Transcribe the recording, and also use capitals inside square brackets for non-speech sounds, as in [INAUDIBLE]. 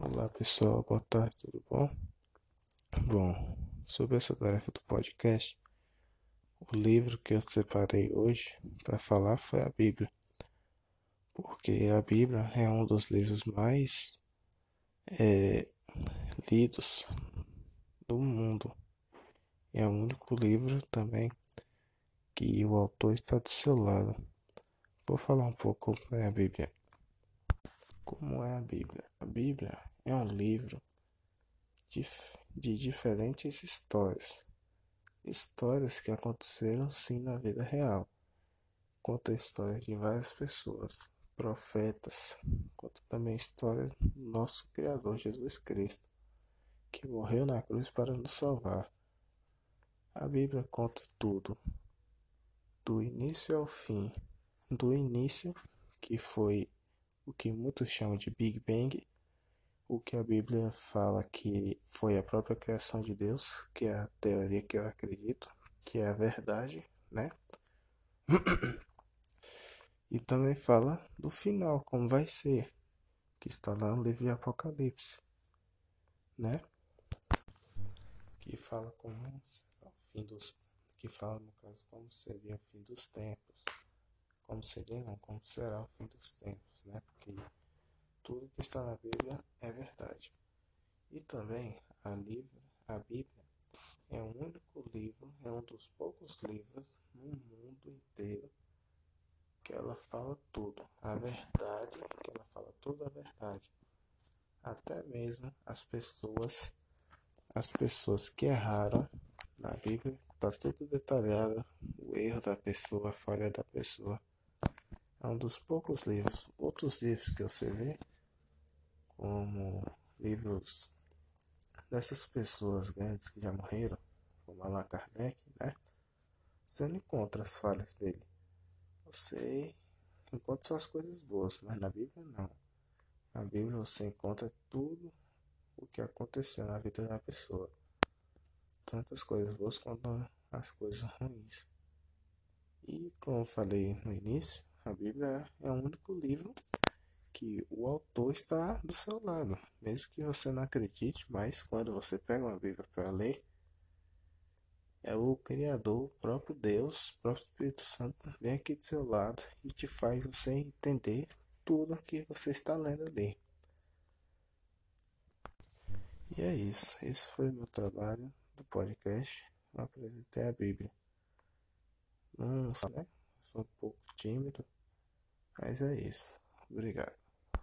Olá pessoal, boa tarde, tudo bom? Bom, sobre essa tarefa do podcast, o livro que eu separei hoje para falar foi a Bíblia, porque a Bíblia é um dos livros mais é, lidos do mundo. É o único livro também que o autor está do seu lado. Vou falar um pouco sobre a Bíblia. Como é a Bíblia? A Bíblia é um livro de, de diferentes histórias. Histórias que aconteceram sim na vida real. Conta a história de várias pessoas, profetas. Conta também a história do nosso Criador Jesus Cristo, que morreu na cruz para nos salvar. A Bíblia conta tudo, do início ao fim. Do início, que foi o que muitos chamam de Big Bang, o que a Bíblia fala que foi a própria criação de Deus, que é a teoria que eu acredito, que é a verdade, né? [CLEARS THROAT] e também fala do final, como vai ser, que está lá no livro de Apocalipse, né? Que fala como o fim dos que fala no caso como seria o fim dos tempos como seria, não, como será o fim dos tempos, né? Porque tudo que está na Bíblia é verdade. E também a, a Bíblia é o único livro, é um dos poucos livros no mundo inteiro que ela fala tudo, a verdade, que ela fala tudo a verdade. Até mesmo as pessoas, as pessoas que erraram na Bíblia, está tudo detalhado, o erro da pessoa, a falha da pessoa. É um dos poucos livros. Outros livros que você vê, como livros dessas pessoas grandes que já morreram, como Allan Kardec, né? Você não encontra as falhas dele. Você encontra só as coisas boas, mas na Bíblia não. Na Bíblia você encontra tudo o que aconteceu na vida da pessoa. Tanto as coisas boas quanto as coisas ruins. E como eu falei no início, a Bíblia é o único livro que o autor está do seu lado. Mesmo que você não acredite, mas quando você pega uma Bíblia para ler, é o Criador, o próprio Deus, o próprio Espírito Santo vem aqui do seu lado e te faz você entender tudo que você está lendo ali. E é isso. Esse foi o meu trabalho do podcast. Eu apresentei a Bíblia. Não, né? Sou um pouco tímido. Mas é isso. Obrigado.